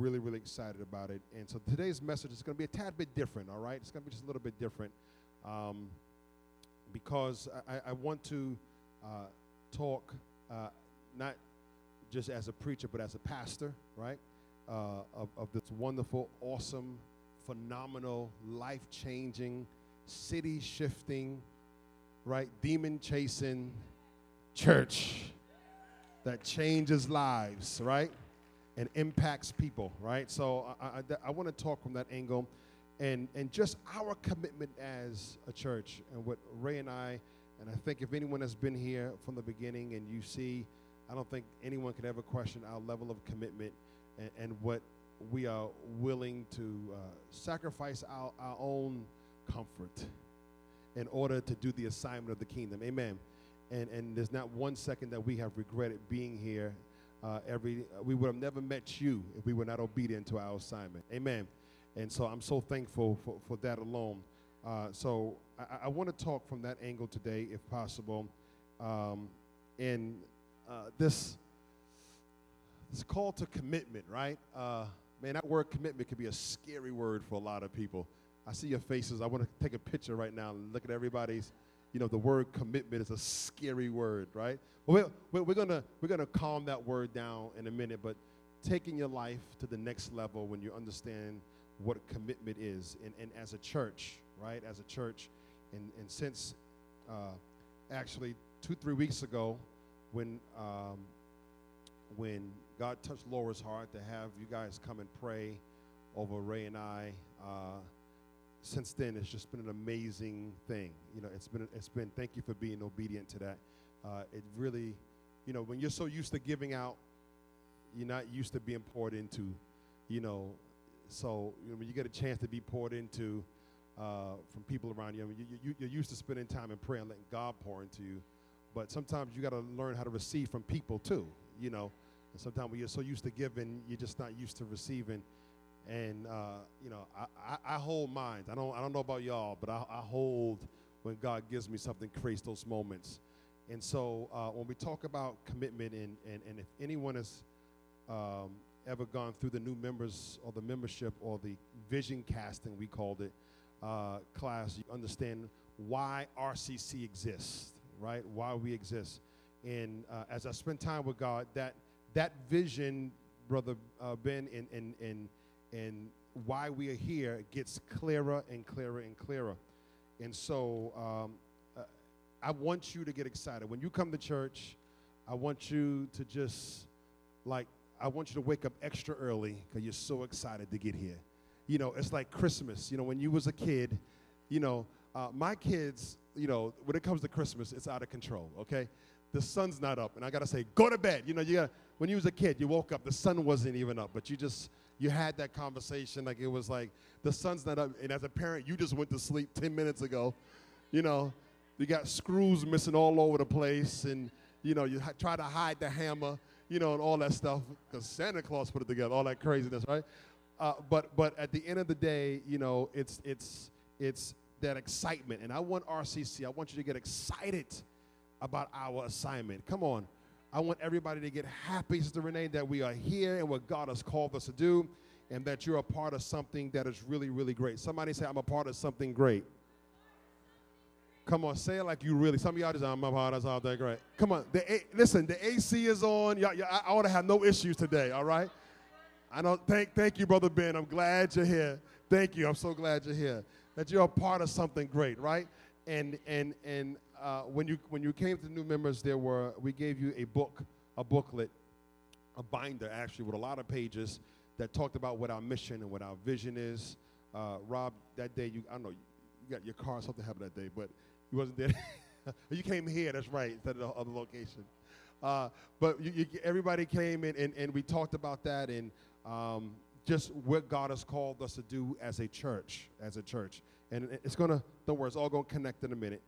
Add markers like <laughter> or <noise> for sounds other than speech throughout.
really, really excited about it. And so today's message is going to be a tad bit different, all right? It's going to be just a little bit different um, because I, I want to uh, talk uh, not just as a preacher, but as a pastor, right? Uh, of, of this wonderful, awesome, phenomenal, life changing, city shifting, right? Demon chasing church that changes lives, right? And impacts people, right? So I, I, I want to talk from that angle and, and just our commitment as a church and what Ray and I, and I think if anyone has been here from the beginning and you see, I don't think anyone could ever question our level of commitment and, and what we are willing to uh, sacrifice our, our own comfort in order to do the assignment of the kingdom. Amen. And, and there's not one second that we have regretted being here. Uh, every uh, we would have never met you if we were not obedient to our assignment. Amen. And so I'm so thankful for, for that alone. Uh, so I, I want to talk from that angle today, if possible. Um, and uh, this this call to commitment, right? Uh, man, that word commitment could be a scary word for a lot of people. I see your faces. I want to take a picture right now and look at everybody's. You know, the word commitment is a scary word, right? Well, we're, we're gonna we're gonna calm that word down in a minute, but taking your life to the next level when you understand what commitment is, and, and as a church, right? As a church, and and since uh, actually two three weeks ago, when um, when God touched Laura's heart to have you guys come and pray over Ray and I. Uh, since then, it's just been an amazing thing. You know, it's been it's been. Thank you for being obedient to that. Uh, it really, you know, when you're so used to giving out, you're not used to being poured into. You know, so you know, when you get a chance to be poured into uh, from people around you, I mean, you, you, you're used to spending time in prayer and letting God pour into you. But sometimes you got to learn how to receive from people too. You know, and sometimes when you're so used to giving, you're just not used to receiving and uh, you know I, I, I, hold mine. I don't I don't know about y'all, but I, I hold when God gives me something creates those moments. And so uh, when we talk about commitment, and, and, and if anyone has um, ever gone through the new members or the membership or the vision casting, we called it, uh, class, you understand why RCC exists, right? Why we exist. And uh, as I spend time with God, that that vision, brother uh, Ben, and and and and why we are here gets clearer and clearer and clearer. And so um, uh, I want you to get excited. When you come to church, I want you to just like, I want you to wake up extra early because you're so excited to get here. You know, it's like Christmas. You know, when you was a kid, you know, uh, my kids, you know, when it comes to Christmas, it's out of control, okay? The sun's not up, and I gotta say, go to bed. You know, you got when you was a kid, you woke up, the sun wasn't even up, but you just you had that conversation like it was like the sun's not up and as a parent you just went to sleep 10 minutes ago you know? You got screws missing all over the place and you know you try to hide the hammer you know and all that stuff because santa claus put it together all that craziness right? Uh, but but at the end of the day you know it's it's it's that excitement and i want rcc i want you to get excited about our assignment. Come on I want everybody to get happy, Sister Renee, that we are here and what God has called us to do, and that you're a part of something that is really, really great. Somebody say, I'm a part of something great. Come on, say it like you really. Some of y'all just, I'm a part of something great. Come on, the A, listen, the AC is on. Y'all, y'all, I ought to have no issues today, all right? I don't thank thank you, Brother Ben. I'm glad you're here. Thank you. I'm so glad you're here. That you're a part of something great, right? And and and uh, when you when you came to new members, there were we gave you a book, a booklet, a binder actually with a lot of pages that talked about what our mission and what our vision is. Uh, Rob, that day you I don't know you got your car something happened that day, but you wasn't there. <laughs> you came here, that's right, instead of the other location. Uh, but you, you, everybody came in and, and we talked about that and um, just what God has called us to do as a church, as a church. And it's gonna, don't worry, it's all gonna connect in a minute.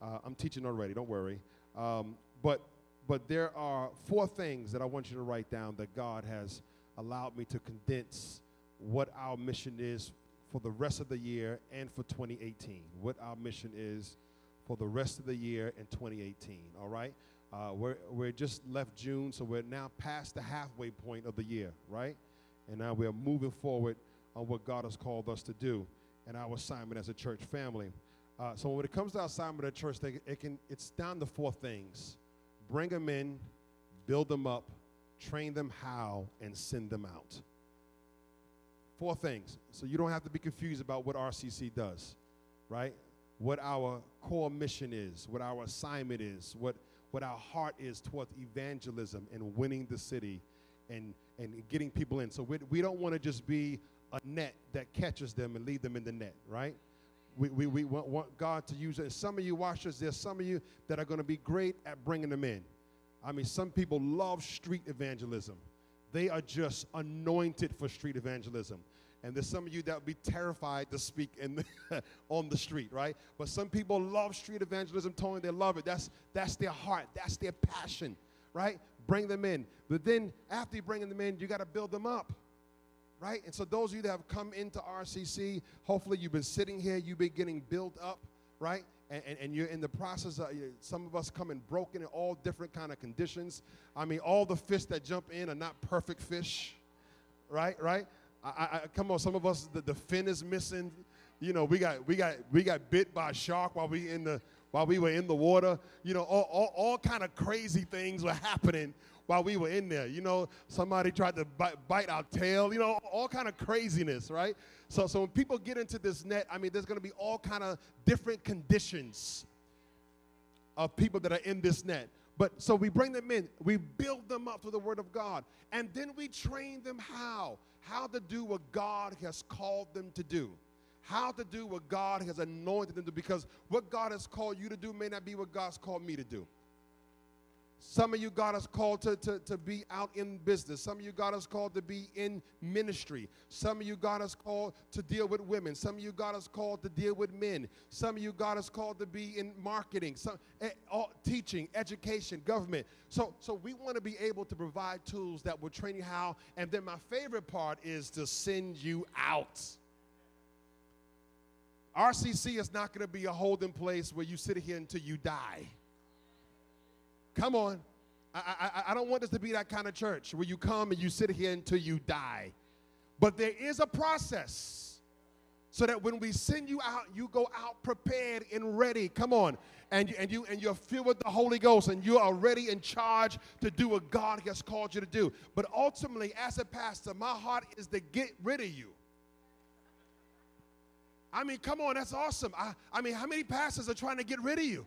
Uh, I'm teaching already, don't worry. Um, but, but there are four things that I want you to write down that God has allowed me to condense what our mission is for the rest of the year and for 2018. What our mission is for the rest of the year in 2018, all right? Uh, we're, we're just left June, so we're now past the halfway point of the year, right? And now we are moving forward on what God has called us to do and our assignment as a church family. Uh, so when it comes to assignment at church, they, it can, it's down to four things. Bring them in, build them up, train them how, and send them out. Four things. So you don't have to be confused about what RCC does, right? What our core mission is, what our assignment is, what, what our heart is towards evangelism and winning the city and, and getting people in. So we, we don't want to just be a net that catches them and leave them in the net, right? We, we, we want, want God to use it. Some of you watchers, there's some of you that are going to be great at bringing them in. I mean, some people love street evangelism. They are just anointed for street evangelism. And there's some of you that would be terrified to speak in the <laughs> on the street, right? But some people love street evangelism, Tony. They love it. That's that's their heart. That's their passion, right? Bring them in. But then after you bring them in, you got to build them up right? And so those of you that have come into RCC, hopefully you've been sitting here, you've been getting built up, right? And, and, and, you're in the process of some of us coming broken in all different kind of conditions. I mean, all the fish that jump in are not perfect fish, right? Right? I, I, come on, some of us the, the fin is missing. You know, we got we got we got bit by a shark while we in the while we were in the water. You know, all, all, all kind of crazy things were happening while we were in there. You know, somebody tried to bite, bite our tail, you know, all kind of craziness, right? So, so when people get into this net, I mean, there's going to be all kind of different conditions of people that are in this net. But so we bring them in, we build them up through the word of God, and then we train them how? How to do what God has called them to do. How to do what God has anointed them to do, because what God has called you to do may not be what God's called me to do. Some of you God has called to, to, to be out in business. Some of you God has called to be in ministry. Some of you God has called to deal with women. Some of you God has called to deal with men. Some of you God has called to be in marketing, some, eh, teaching, education, government. So, so we want to be able to provide tools that will train you how. And then my favorite part is to send you out. RCC is not going to be a holding place where you sit here until you die. Come on. I, I, I don't want this to be that kind of church where you come and you sit here until you die. But there is a process so that when we send you out, you go out prepared and ready. Come on. And you, and you and you're filled with the Holy Ghost and you are ready in charge to do what God has called you to do. But ultimately, as a pastor, my heart is to get rid of you. I mean, come on, that's awesome. I, I mean, how many pastors are trying to get rid of you?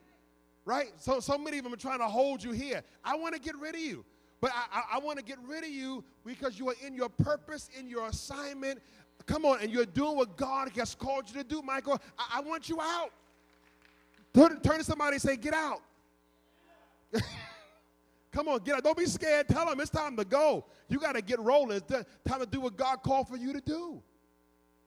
right? So, so many of them are trying to hold you here. I want to get rid of you. But I, I, I want to get rid of you because you are in your purpose, in your assignment. Come on, and you're doing what God has called you to do, Michael. I, I want you out. Turn, turn to somebody and say, Get out. <laughs> Come on, get out. Don't be scared. Tell them it's time to go. You got to get rolling. It's time to do what God called for you to do.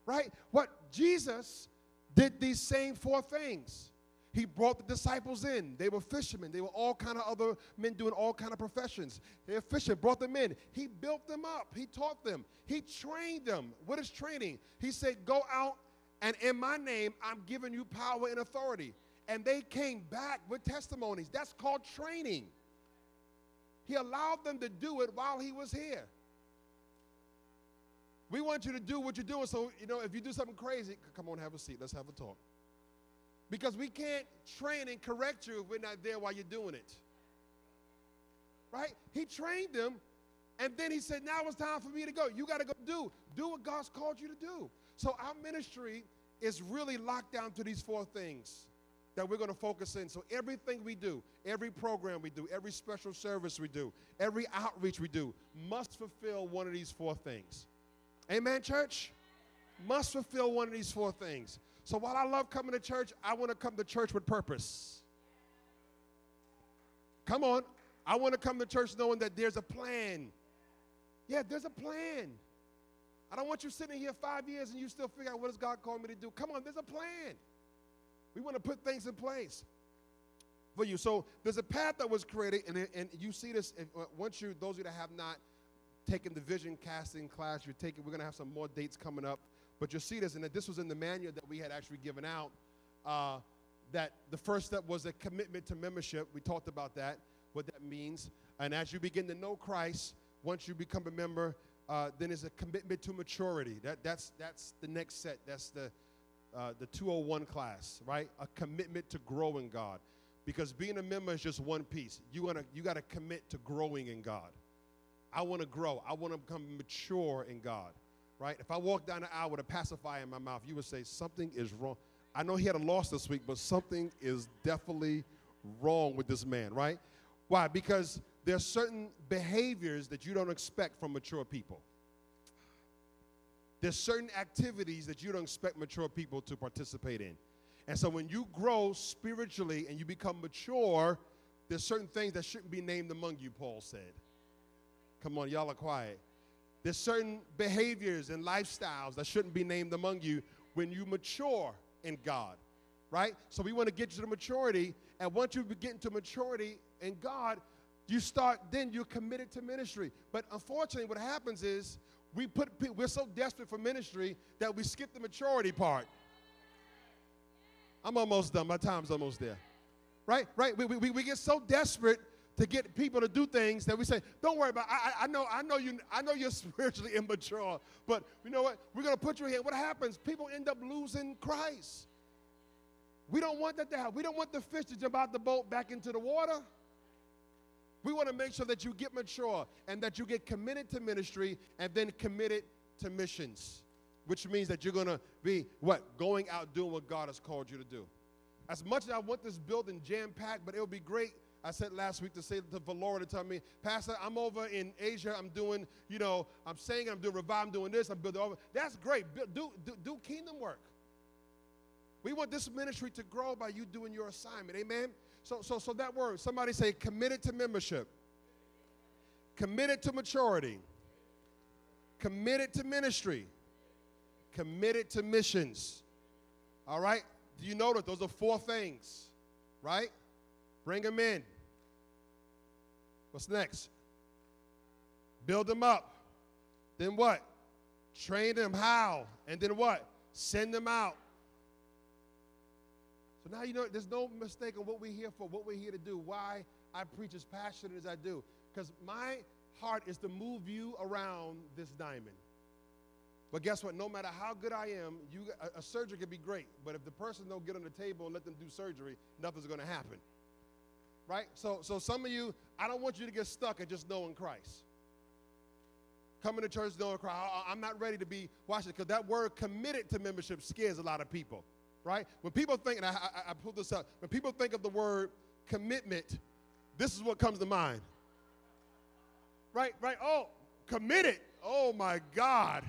Right? What Jesus did these same four things. He brought the disciples in. They were fishermen. They were all kind of other men doing all kind of professions. They were fishing, brought them in. He built them up. He taught them. He trained them. What is training? He said, go out and in my name, I'm giving you power and authority. And they came back with testimonies. That's called training. He allowed them to do it while he was here. We want you to do what you're doing. So, you know, if you do something crazy, come on, have a seat. Let's have a talk. Because we can't train and correct you if we're not there while you're doing it. Right? He trained them, and then he said, Now it's time for me to go. You got to go do. Do what God's called you to do. So our ministry is really locked down to these four things that we're going to focus in. So everything we do, every program we do, every special service we do, every outreach we do must fulfill one of these four things. Amen, church? Must fulfill one of these four things. So while I love coming to church, I want to come to church with purpose. Come on. I want to come to church knowing that there's a plan. Yeah, there's a plan. I don't want you sitting here five years and you still figure out what does God call me to do. Come on, there's a plan. We want to put things in place for you. So there's a path that was created, and, and you see this uh, once you, those of you that have not taken the vision casting class, you're taking, we're going to have some more dates coming up. But you'll see this, and that this was in the manual that we had actually given out. Uh, that the first step was a commitment to membership. We talked about that, what that means. And as you begin to know Christ, once you become a member, uh, then is a commitment to maturity. That, that's, that's the next set. That's the, uh, the 201 class, right? A commitment to grow in God. Because being a member is just one piece. You, wanna, you got to commit to growing in God. I want to grow. I want to become mature in God, right? If I walk down the aisle with a pacifier in my mouth, you would say, something is wrong. I know he had a loss this week, but something is definitely wrong with this man, right? Why? Because there are certain behaviors that you don't expect from mature people. There's certain activities that you don't expect mature people to participate in. And so when you grow spiritually and you become mature, there's certain things that shouldn't be named among you, Paul said. Come on, y'all are quiet. There's certain behaviors and lifestyles that shouldn't be named among you when you mature in God, right? So we want to get you to maturity. And once you get into maturity in God, you start, then you're committed to ministry. But unfortunately, what happens is we put, we're so desperate for ministry that we skip the maturity part. I'm almost done. My time's almost there. Right? Right? We, we, we get so desperate to get people to do things that we say, don't worry about. I, I know, I know you I know you're <laughs> spiritually immature, but you know what? We're gonna put you here. What happens? People end up losing Christ. We don't want that to happen. We don't want the fish to jump out the boat back into the water. We want to make sure that you get mature and that you get committed to ministry and then committed to missions, which means that you're going to be what? Going out doing what God has called you to do. As much as I want this building jam packed, but it would be great. I said last week to say to Valora to tell me, Pastor, I'm over in Asia. I'm doing, you know, I'm saying I'm doing revive. I'm doing this. I'm building over. That's great. Do, do, do kingdom work. We want this ministry to grow by you doing your assignment. Amen. So, so, so that word, somebody say committed to membership, committed to maturity, committed to ministry, committed to missions. All right? Do you know that those are four things? Right? Bring them in. What's next? Build them up. Then what? Train them how? And then what? Send them out. So now you know there's no mistake on what we're here for, what we're here to do, why I preach as passionate as I do. Because my heart is to move you around this diamond. But guess what? No matter how good I am, you, a, a surgery could be great, but if the person don't get on the table and let them do surgery, nothing's going to happen. Right? So, so some of you, I don't want you to get stuck at just knowing Christ. Coming to church knowing Christ. I, I'm not ready to be, watch it, because that word committed to membership scares a lot of people right? When people think, and I, I, I pulled this up, when people think of the word commitment, this is what comes to mind. Right, right. Oh, committed. Oh my God.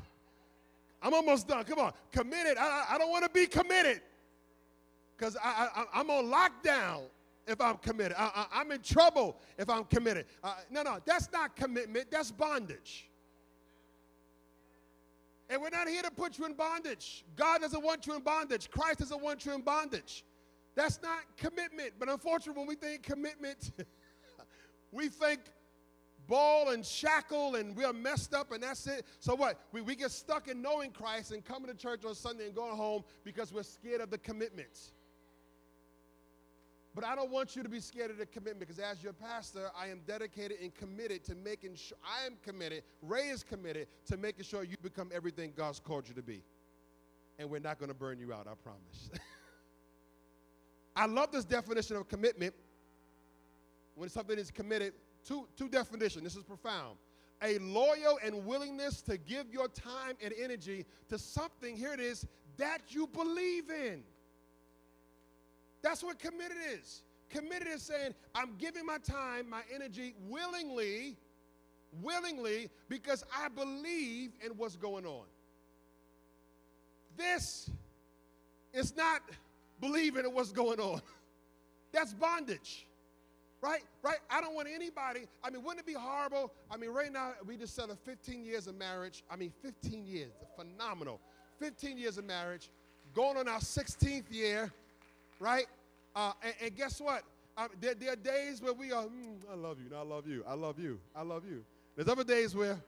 I'm almost done. Come on. Committed. I, I don't want to be committed because I, I, am on lockdown if I'm committed. I, am in trouble if I'm committed. Uh, no, no, that's not commitment, that's bondage. And we're not here to put you in bondage. God doesn't want you in bondage. Christ doesn't want you in bondage. That's not commitment. But unfortunately, when we think commitment, <laughs> we think ball and shackle and we're messed up and that's it. So what? We, we get stuck in knowing Christ and coming to church on Sunday and going home because we're scared of the commitments. But I don't want you to be scared of the commitment because as your pastor, I am dedicated and committed to making sure, I am committed, Ray is committed to making sure you become everything God's called you to be. And we're not going to burn you out, I promise. <laughs> I love this definition of commitment. When something is committed, two, two definitions. This is profound. A loyal and willingness to give your time and energy to something, here it is, that you believe in. That's what committed is. Committed is saying, I'm giving my time, my energy willingly, willingly, because I believe in what's going on. This is not believing in what's going on. <laughs> That's bondage. Right? Right? I don't want anybody. I mean, wouldn't it be horrible? I mean, right now, we just celebrated 15 years of marriage. I mean, 15 years. Phenomenal. 15 years of marriage. Going on our 16th year right? Uh, and, and, guess what? Uh, there, there, are days where we are, mm, I love you, I love you, I love you, I love you. There's other days where,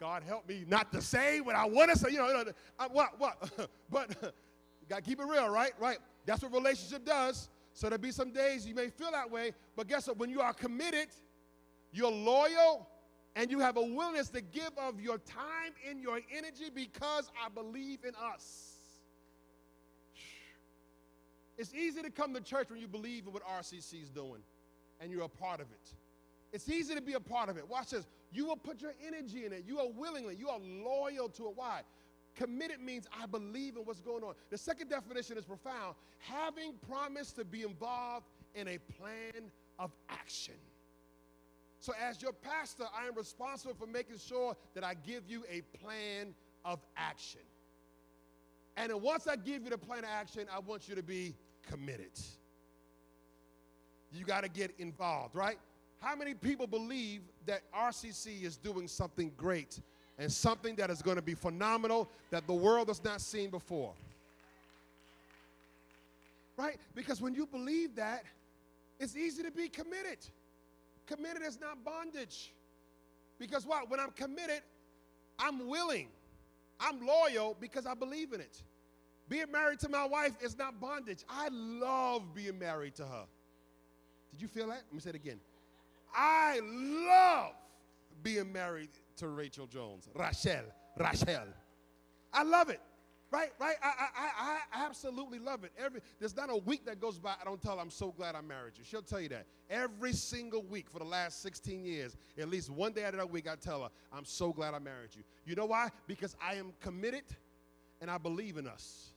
God help me not to say what I want to say. You know, you know I, what, what? <laughs> but <laughs> got to keep it real, right? Right. That's what relationship does. So there'll be some days you may feel that way, but guess what? When you are committed, you're loyal, and you have a willingness to give of your time and your energy because I believe in us. It's easy to come to church when you believe in what RCC is doing and you're a part of it. It's easy to be a part of it. Watch this. You will put your energy in it. You are willingly, you are loyal to it. Why? Committed means I believe in what's going on. The second definition is profound having promised to be involved in a plan of action. So, as your pastor, I am responsible for making sure that I give you a plan of action. And then once I give you the plan of action, I want you to be committed. You got to get involved, right? How many people believe that RCC is doing something great and something that is going to be phenomenal that the world has not seen before? Right? Because when you believe that, it's easy to be committed. Committed is not bondage. Because what? When I'm committed, I'm willing. I'm loyal because I believe in it. Being married to my wife is not bondage. I love being married to her. Did you feel that? Let me say it again. I love being married to Rachel Jones. Rachel. Rachel. I love it. Right, right. I, I, I absolutely love it. Every there's not a week that goes by I don't tell her I'm so glad I married you. She'll tell you that every single week for the last 16 years. At least one day out of that week, I tell her I'm so glad I married you. You know why? Because I am committed, and I believe in us.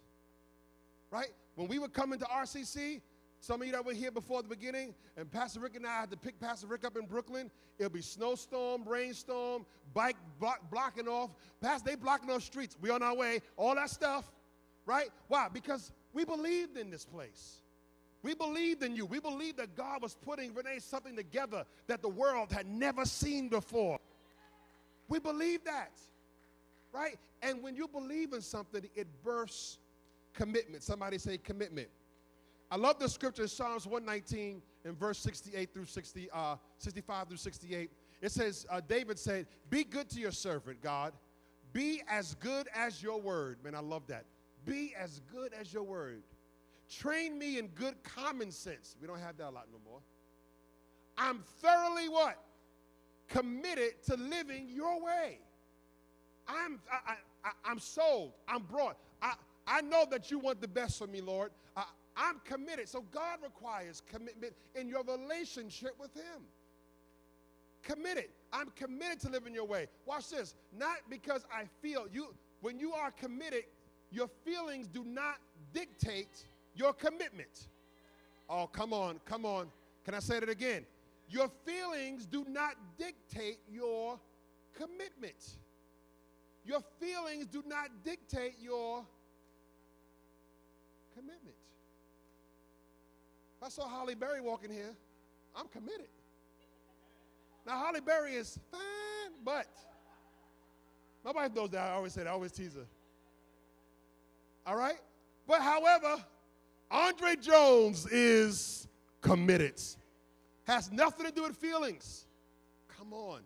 Right? When we were coming to RCC, some of you that were here before the beginning, and Pastor Rick and I had to pick Pastor Rick up in Brooklyn. It'll be snowstorm, rainstorm, bike block, blocking off. Pastor, they blocking off streets. We on our way, all that stuff, right? Why? Because we believed in this place. We believed in you. We believed that God was putting Renee something together that the world had never seen before. We believe that, right? And when you believe in something, it bursts commitment. Somebody say commitment. I love the scripture, in Psalms 119 and verse 68 through 60, uh, 65 through 68. It says, uh, David said, Be good to your servant, God. Be as good as your word. Man, I love that. Be as good as your word. Train me in good common sense. We don't have that a lot no more. I'm thoroughly what? Committed to living your way. I'm, I, I, am sold. I'm brought. I, I know that you want the best for me, Lord. I, I'm committed. So God requires commitment in your relationship with Him. Committed. I'm committed to living your way. Watch this. Not because I feel you, when you are committed, your feelings do not dictate your commitment. Oh, come on, come on. Can I say that again? Your feelings do not dictate your commitment. Your feelings do not dictate your commitment. If I saw Halle Berry walking here, I'm committed. Now, Halle Berry is fine, but my wife knows that. I always say that. I always tease her. All right? But however, Andre Jones is committed. Has nothing to do with feelings. Come on.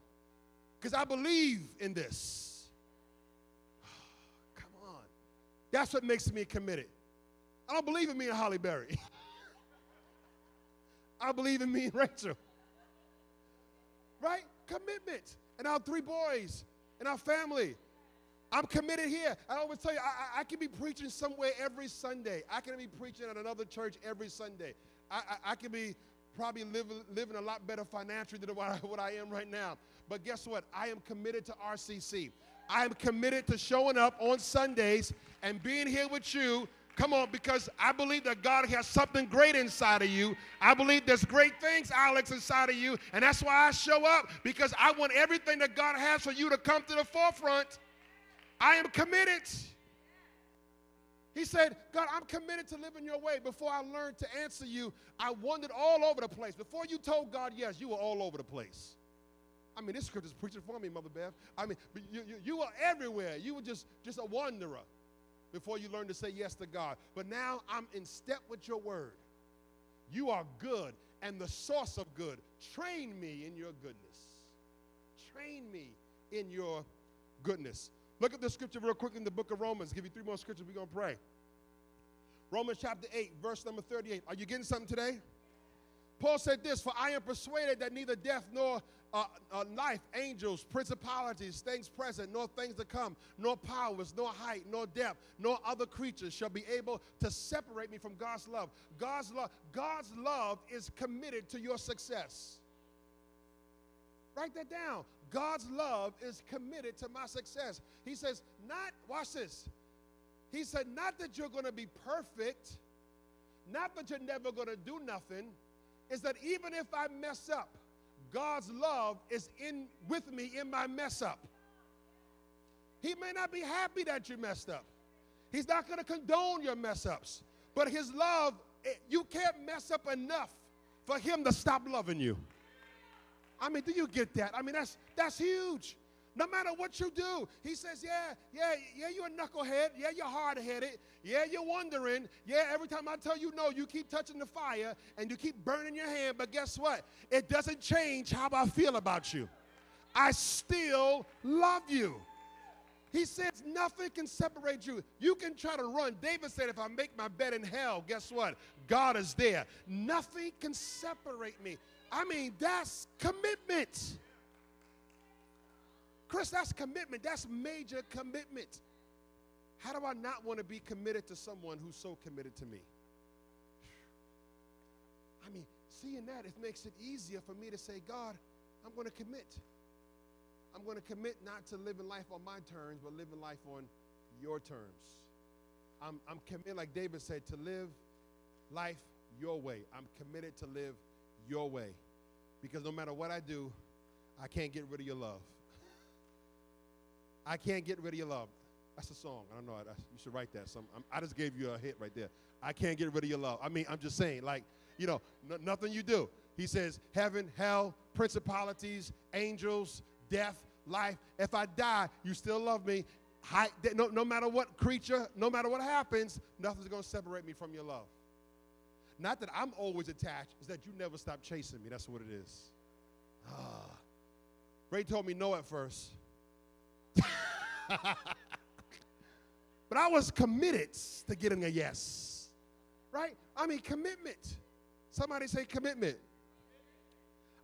Because I believe in this. <sighs> Come on. That's what makes me committed. I don't believe in me and Halle Berry. <laughs> I believe in me and <laughs> Rachel. Right? Commitment. And our three boys and our family. I'm committed here. I always tell you, I, I, I, can be preaching somewhere every Sunday. I can be preaching at another church every Sunday. I, I, I can be probably living, living a lot better financially than what I, what I am right now. But guess what? I am committed to RCC. I am committed to showing up on Sundays and being here with you Come on, because I believe that God has something great inside of you. I believe there's great things, Alex, inside of you. And that's why I show up, because I want everything that God has for you to come to the forefront. I am committed. He said, God, I'm committed to living your way. Before I learned to answer you, I wandered all over the place. Before you told God yes, you were all over the place. I mean, this scripture is preaching for me, Mother Beth. I mean, you, you, you were everywhere. You were just, just a wanderer before you learn to say yes to God. But now I'm in step with your word. You are good and the source of good. Train me in your goodness. Train me in your goodness. Look at the scripture real quick in the book of Romans. Give you three more scriptures. We're going to pray. Romans chapter 8, verse number 38. Are you getting something today? Paul said this For I am persuaded that neither death nor uh, uh, life, angels, principalities, things present, nor things to come, nor powers, nor height, nor depth, nor other creatures shall be able to separate me from God's love. God's love, God's love is committed to your success. Write that down. God's love is committed to my success. He says, not, watch this. He said, not that you're going to be perfect, not that you're never going to do nothing, is that even if I mess up, God's love is in with me in my mess up. He may not be happy that you messed up. He's not going to condone your mess ups. But his love, you can't mess up enough for him to stop loving you. I mean, do you get that? I mean, that's that's huge. No matter what you do, he says, yeah, yeah, yeah, you're a knucklehead. Yeah, you're hard headed. Yeah, you're wondering. Yeah, every time I tell you no, you keep touching the fire and you keep burning your hand. But guess what? It doesn't change how I feel about you. I still love you. He says nothing can separate you. You can try to run. David said, if I make my bed in hell, guess what? God is there. Nothing can separate me. I mean, that's commitment. Chris, that's commitment. That's major commitment. How do I not want to be committed to someone who's so committed to me? I mean, seeing that, it makes it easier for me to say, God, I'm going to commit. I'm going to commit not to living life on my terms, but living life on your terms. I'm, I'm committed, like David said, to live life your way. I'm committed to live your way. Because no matter what I do, I can't get rid of your love. I can't get rid of your love. That's a song. I don't know. I, you should write that. Some, i just gave you a hit right there. I can't get rid of your love. I mean, I'm just saying, like, you know, n- nothing you do. He says, heaven, hell, principalities, angels, death, life. If I die, you still love me. Hi, no, no matter what creature, no matter what happens, nothing's going to separate me from your love. Not that I'm always attached, it's that you never stop chasing me. That's what it is. Ah. Ray told me no at first. <laughs> but I was committed to getting a yes. Right? I mean, commitment. Somebody say commitment.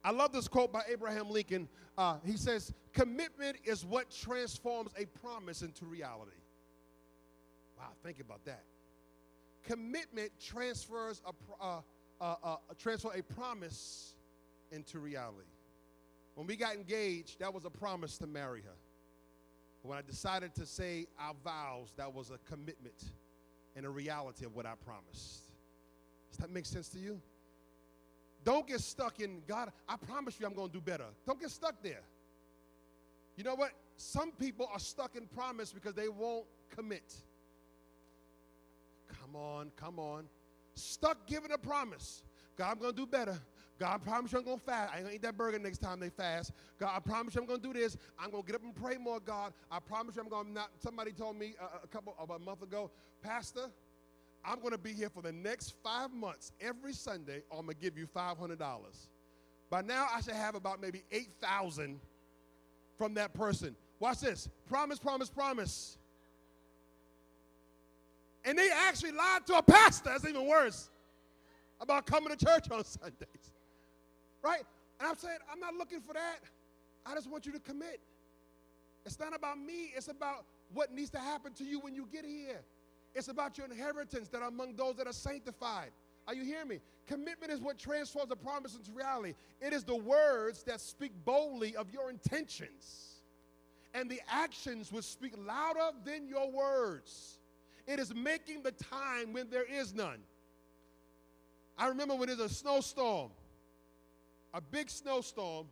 I love this quote by Abraham Lincoln. Uh, he says, Commitment is what transforms a promise into reality. Wow, think about that. Commitment transfers a, uh, uh, uh, transfer a promise into reality. When we got engaged, that was a promise to marry her. When I decided to say our vows, that was a commitment and a reality of what I promised. Does that make sense to you? Don't get stuck in God, I promise you I'm going to do better. Don't get stuck there. You know what? Some people are stuck in promise because they won't commit. Come on, come on. Stuck giving a promise. God, I'm going to do better. God, I promise you I'm going to fast. I ain't going to eat that burger next time they fast. God, I promise you I'm going to do this. I'm going to get up and pray more, God. I promise you I'm going to not. Somebody told me a, a couple, about a month ago, Pastor, I'm going to be here for the next five months every Sunday, or I'm going to give you $500. By now, I should have about maybe 8,000 from that person. Watch this. Promise, promise, promise. And they actually lied to a pastor. That's even worse. About coming to church on <laughs> Sundays. Right? And I'm saying, I'm not looking for that. I just want you to commit. It's not about me, it's about what needs to happen to you when you get here. It's about your inheritance that are among those that are sanctified. Are you hearing me? Commitment is what transforms a promise into reality. It is the words that speak boldly of your intentions, and the actions will speak louder than your words. It is making the time when there is none. I remember when there's a snowstorm a big snowstorm.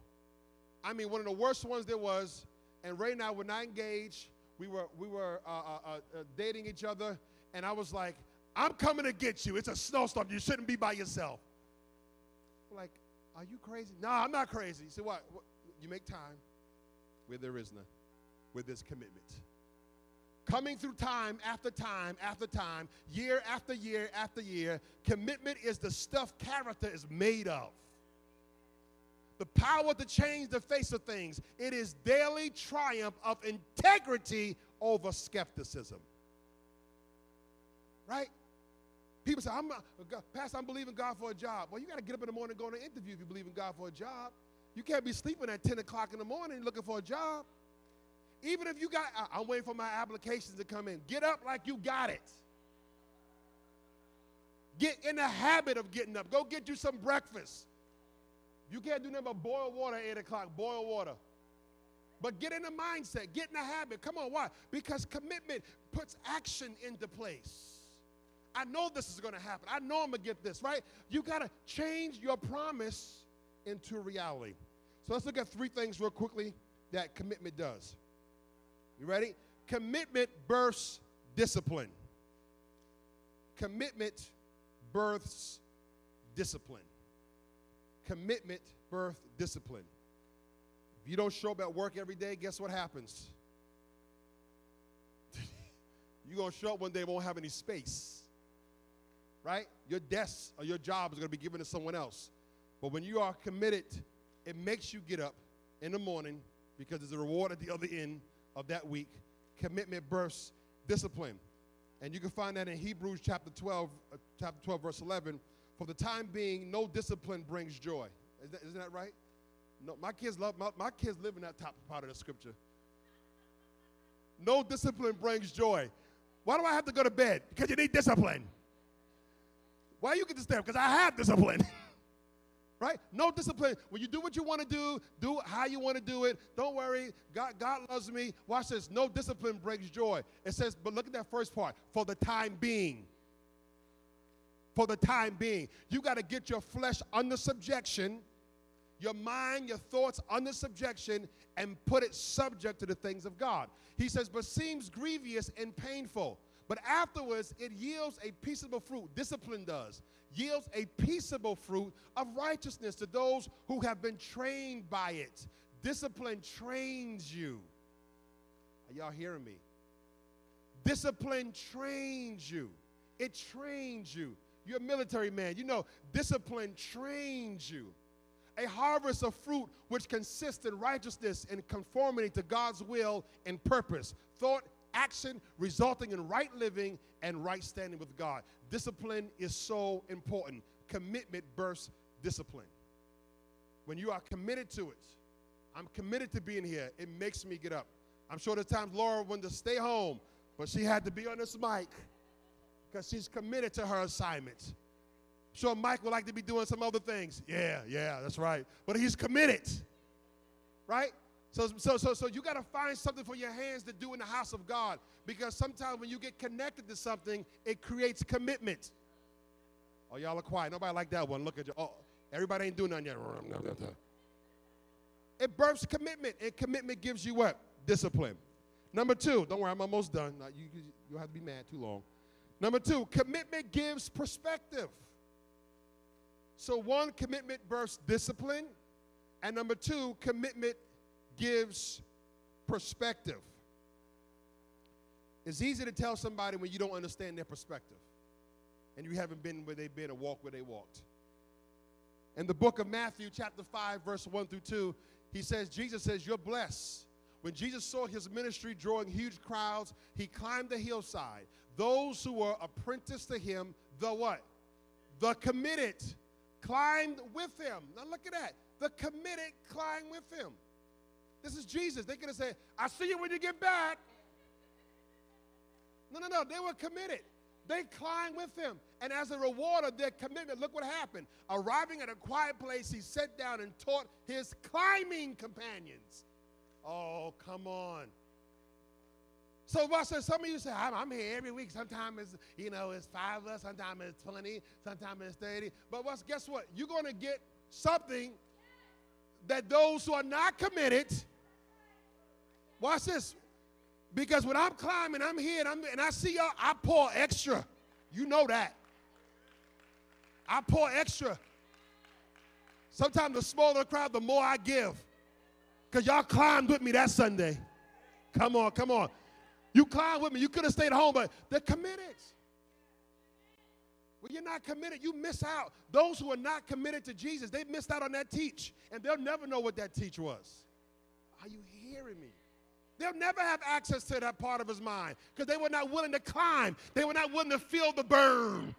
I mean, one of the worst ones there was. And Ray and I were not engaged. We were we were uh, uh, uh, uh, dating each other, and I was like, "I'm coming to get you. It's a snowstorm. You shouldn't be by yourself." We're like, "Are you crazy?" No, I'm not crazy. He said, what? what? You make time where there is none, where there's commitment. Coming through time after time after time, year after year after year, commitment is the stuff character is made of the power to change the face of things. It is daily triumph of integrity over skepticism. Right? People say, I'm, God, Pastor, I'm believing God for a job. Well, you got to get up in the morning and go on an interview if you believe in God for a job. You can't be sleeping at 10 o'clock in the morning looking for a job. Even if you got, I'm waiting for my applications to come in. Get up like you got it. Get in the habit of getting up. Go get you some breakfast. You can't do nothing but boil water at 8 o'clock, boil water. But get in the mindset, get in the habit. Come on, why? Because commitment puts action into place. I know this is going to happen. I know I'm going to get this, right? You got to change your promise into reality. So let's look at three things real quickly that commitment does. You ready? Commitment births discipline. Commitment births discipline. Commitment birth discipline. If you don't show up at work every day, guess what happens? <laughs> You're going to show up one day, won't have any space. Right? Your desk or your job is going to be given to someone else. But when you are committed, it makes you get up in the morning because there's a reward at the other end of that week. Commitment births discipline. And you can find that in Hebrews chapter 12, uh, chapter 12, verse 11. For the time being, no discipline brings joy. Is that, isn't that right? No, my kids love my, my kids live in that top part of the scripture. No discipline brings joy. Why do I have to go to bed? Because you need discipline. Why you get to stay? Because I have discipline. <laughs> right? No discipline. When you do what you want to do, do how you want to do it. Don't worry. God, God loves me. Watch this. No discipline brings joy. It says, but look at that first part. For the time being. For the time being. You got to get your flesh under subjection, your mind, your thoughts under subjection, and put it subject to the things of God. He says, but seems grievous and painful. But afterwards, it yields a peaceable fruit. Discipline does. Yields a peaceable fruit of righteousness to those who have been trained by it. Discipline trains you. Are y'all hearing me? Discipline trains you. It trains you. You're a military man. You know, discipline trains you. A harvest of fruit which consists in righteousness and conformity to God's will and purpose. Thought, action resulting in right living and right standing with God. Discipline is so important. Commitment bursts discipline. When you are committed to it, I'm committed to being here, it makes me get up. I'm sure there's times Laura wanted to stay home, but she had to be on this mic because she's committed to her assignment. Sure, Mike would like to be doing some other things. Yeah, yeah, that's right. But he's committed, right? So, so, so, so you got to find something for your hands to do in the house of God because sometimes when you get connected to something, it creates commitment. Oh, y'all are quiet. Nobody like that one. Look at you. Oh, everybody ain't doing nothing yet. It births commitment, and commitment gives you what? Discipline. Number two, don't worry, I'm almost done. You, you, you have to be mad too long. Number two, commitment gives perspective. So, one, commitment births discipline. And number two, commitment gives perspective. It's easy to tell somebody when you don't understand their perspective and you haven't been where they've been or walked where they walked. In the book of Matthew, chapter 5, verse 1 through 2, he says, Jesus says, You're blessed. When Jesus saw his ministry drawing huge crowds, he climbed the hillside. Those who were apprenticed to him, the what? The committed, climbed with him. Now look at that. The committed climbed with him. This is Jesus. They could have said, I see you when you get back. No, no, no. They were committed. They climbed with him. And as a reward of their commitment, look what happened. Arriving at a quiet place, he sat down and taught his climbing companions. Oh, come on. So, watch this. Some of you say, I'm, I'm here every week. Sometimes it's, you know, it's five of us. Sometimes it's 20. Sometimes it's 30. But guess what? You're going to get something that those who are not committed, watch this. Because when I'm climbing, I'm here and, I'm, and I see y'all, I pour extra. You know that. I pour extra. Sometimes the smaller the crowd, the more I give. Because y'all climbed with me that Sunday. Come on, come on. You climbed with me. You could have stayed home, but they're committed. When you're not committed, you miss out. Those who are not committed to Jesus, they missed out on that teach, and they'll never know what that teach was. Are you hearing me? They'll never have access to that part of his mind because they were not willing to climb. They were not willing to feel the burn.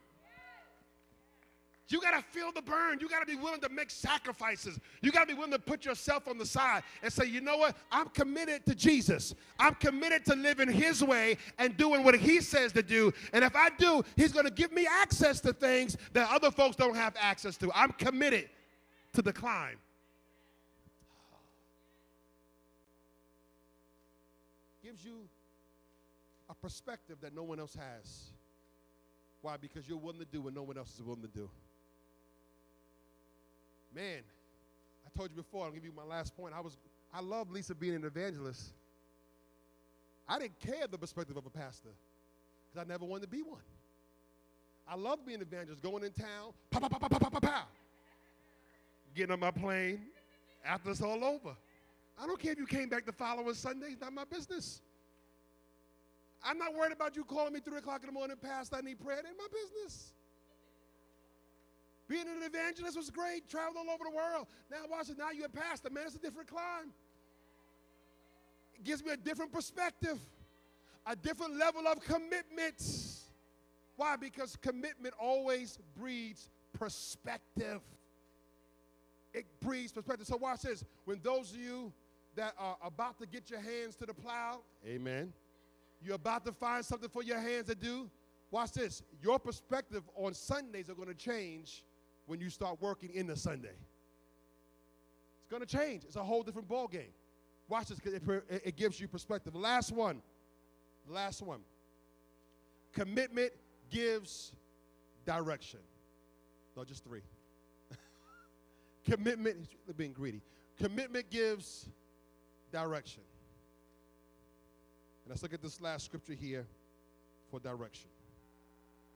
You got to feel the burn. You got to be willing to make sacrifices. You got to be willing to put yourself on the side and say, you know what? I'm committed to Jesus. I'm committed to living His way and doing what He says to do. And if I do, He's going to give me access to things that other folks don't have access to. I'm committed to the climb. Gives you a perspective that no one else has. Why? Because you're willing to do what no one else is willing to do. Man, I told you before, I'll give you my last point. I was I love Lisa being an evangelist. I didn't care the perspective of a pastor because I never wanted to be one. I love being an evangelist, going in town, pow, pow, pow, pow, pow, pow, pow, getting on my plane after it's all over. I don't care if you came back the following Sunday, it's not my business. I'm not worried about you calling me 3 o'clock in the morning, Pastor, I need prayer. It ain't my business. Being an evangelist was great, traveled all over the world. Now watch it, now you're a pastor, man, it's a different climb. It gives me a different perspective, a different level of commitment. Why? Because commitment always breeds perspective. It breeds perspective. So watch this. When those of you that are about to get your hands to the plow, amen. You're about to find something for your hands to do. Watch this. Your perspective on Sundays are going to change when you start working in the Sunday. It's going to change. It's a whole different ball game. Watch this because it, it, gives you perspective. Last one. Last one. Commitment gives direction. No, just three. <laughs> Commitment, being greedy. Commitment gives direction. And let's look at this last scripture here for direction.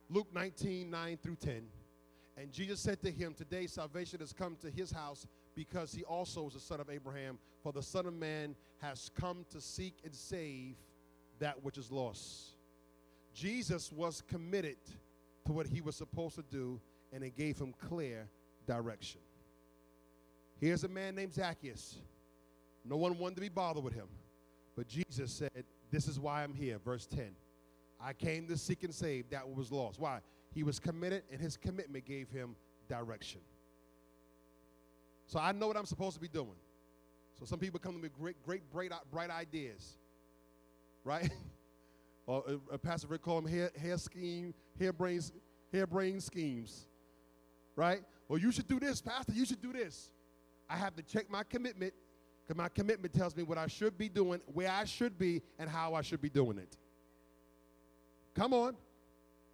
Luke 19, 9 through 10. And Jesus said to him, Today salvation has come to his house because he also is a son of Abraham. For the Son of Man has come to seek and save that which is lost. Jesus was committed to what he was supposed to do, and it gave him clear direction. Here's a man named Zacchaeus. No one wanted to be bothered with him. But Jesus said, This is why I'm here. Verse 10. I came to seek and save that was lost. Why? He was committed, and his commitment gave him direction. So I know what I'm supposed to be doing. So some people come to me with great, great, bright, bright ideas, right? <laughs> or uh, uh, Pastor Rick call them hair, hair scheme, hair brains, hair brain schemes, right? Well, you should do this, Pastor. You should do this. I have to check my commitment because my commitment tells me what I should be doing, where I should be, and how I should be doing it. Come on.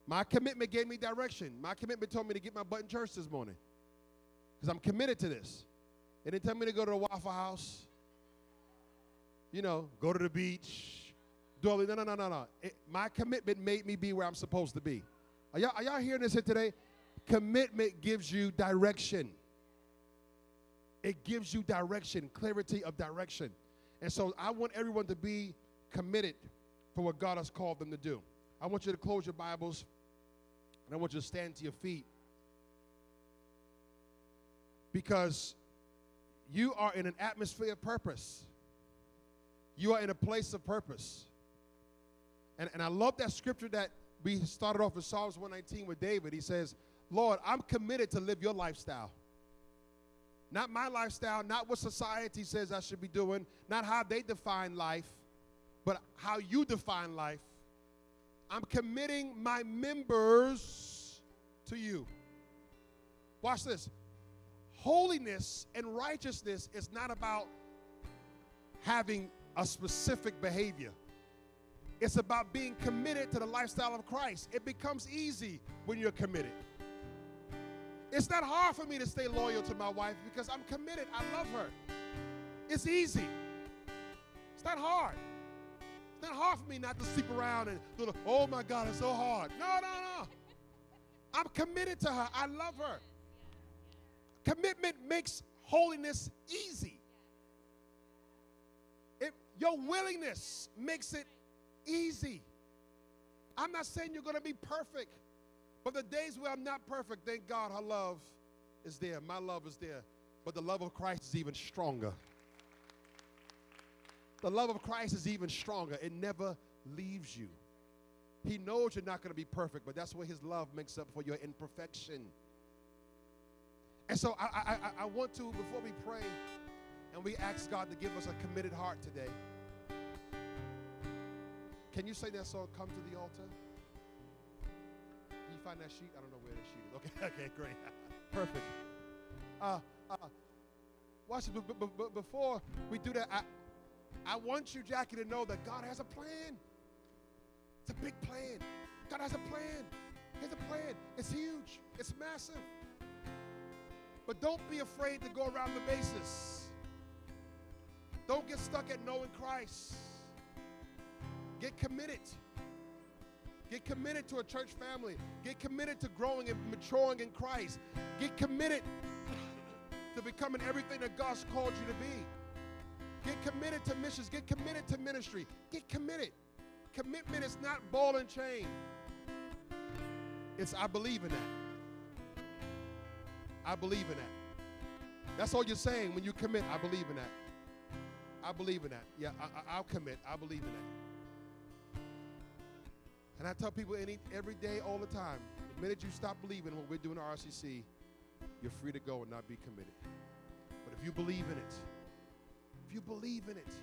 My commitment gave me direction. My commitment told me to get my butt in church this morning because I'm committed to this. It didn't tell me to go to the Waffle House, you know, go to the beach, do all No, no, no, no, no. It, my commitment made me be where I'm supposed to be. Are y'all, are y'all hearing this here today? Commitment gives you direction. It gives you direction, clarity of direction. And so I want everyone to be committed for what God has called them to do. I want you to close your Bibles and I want you to stand to your feet because you are in an atmosphere of purpose. You are in a place of purpose. And, and I love that scripture that we started off in Psalms 119 with David. He says, Lord, I'm committed to live your lifestyle. Not my lifestyle, not what society says I should be doing, not how they define life, but how you define life. I'm committing my members to you. Watch this. Holiness and righteousness is not about having a specific behavior. It's about being committed to the lifestyle of Christ. It becomes easy when you're committed. It's not hard for me to stay loyal to my wife because I'm committed. I love her. It's easy. It's not hard. Not hard for me not to sleep around and the, oh my God, it's so hard. No, no, no. I'm committed to her. I love her. Commitment makes holiness easy. It, your willingness makes it easy. I'm not saying you're going to be perfect. But the days where I'm not perfect, thank God her love is there. My love is there. But the love of Christ is even stronger. The love of Christ is even stronger. It never leaves you. He knows you're not going to be perfect, but that's where his love makes up for your imperfection. And so I, I, I want to, before we pray and we ask God to give us a committed heart today, can you say that song, Come to the Altar? Can you find that sheet? I don't know where that sheet is. Okay, <laughs> okay, great. <laughs> Perfect. Uh, uh, watch. But, but, but before we do that, I, I want you, Jackie, to know that God has a plan. It's a big plan. God has a plan. He has a plan. It's huge. It's massive. But don't be afraid to go around the bases. Don't get stuck at knowing Christ. Get committed. Get committed to a church family. Get committed to growing and maturing in Christ. Get committed to becoming everything that God's called you to be. Get committed to missions. Get committed to ministry. Get committed. Commitment is not ball and chain. It's I believe in that. I believe in that. That's all you're saying when you commit. I believe in that. I believe in that. Yeah, I, will commit. I believe in that. And I tell people any every day, all the time. The minute you stop believing what we're doing at RCC, you're free to go and not be committed. But if you believe in it, you believe in it,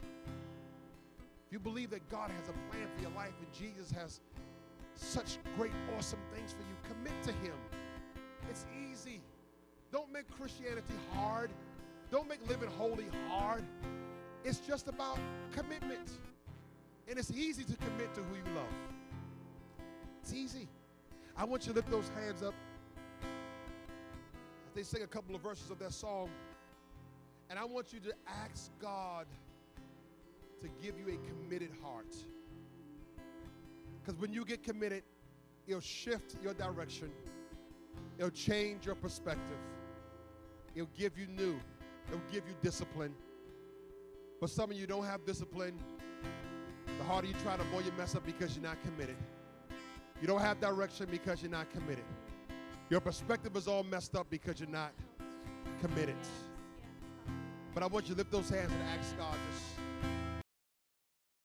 if you believe that God has a plan for your life and Jesus has such great, awesome things for you, commit to Him. It's easy. Don't make Christianity hard. Don't make living holy hard. It's just about commitment. And it's easy to commit to who you love. It's easy. I want you to lift those hands up they sing a couple of verses of that song. And I want you to ask God to give you a committed heart. Because when you get committed, it'll shift your direction, it'll change your perspective, it'll give you new, it'll give you discipline. But some of you don't have discipline. The harder you try to avoid you mess up because you're not committed. You don't have direction because you're not committed. Your perspective is all messed up because you're not committed. But I want you to lift those hands and ask God to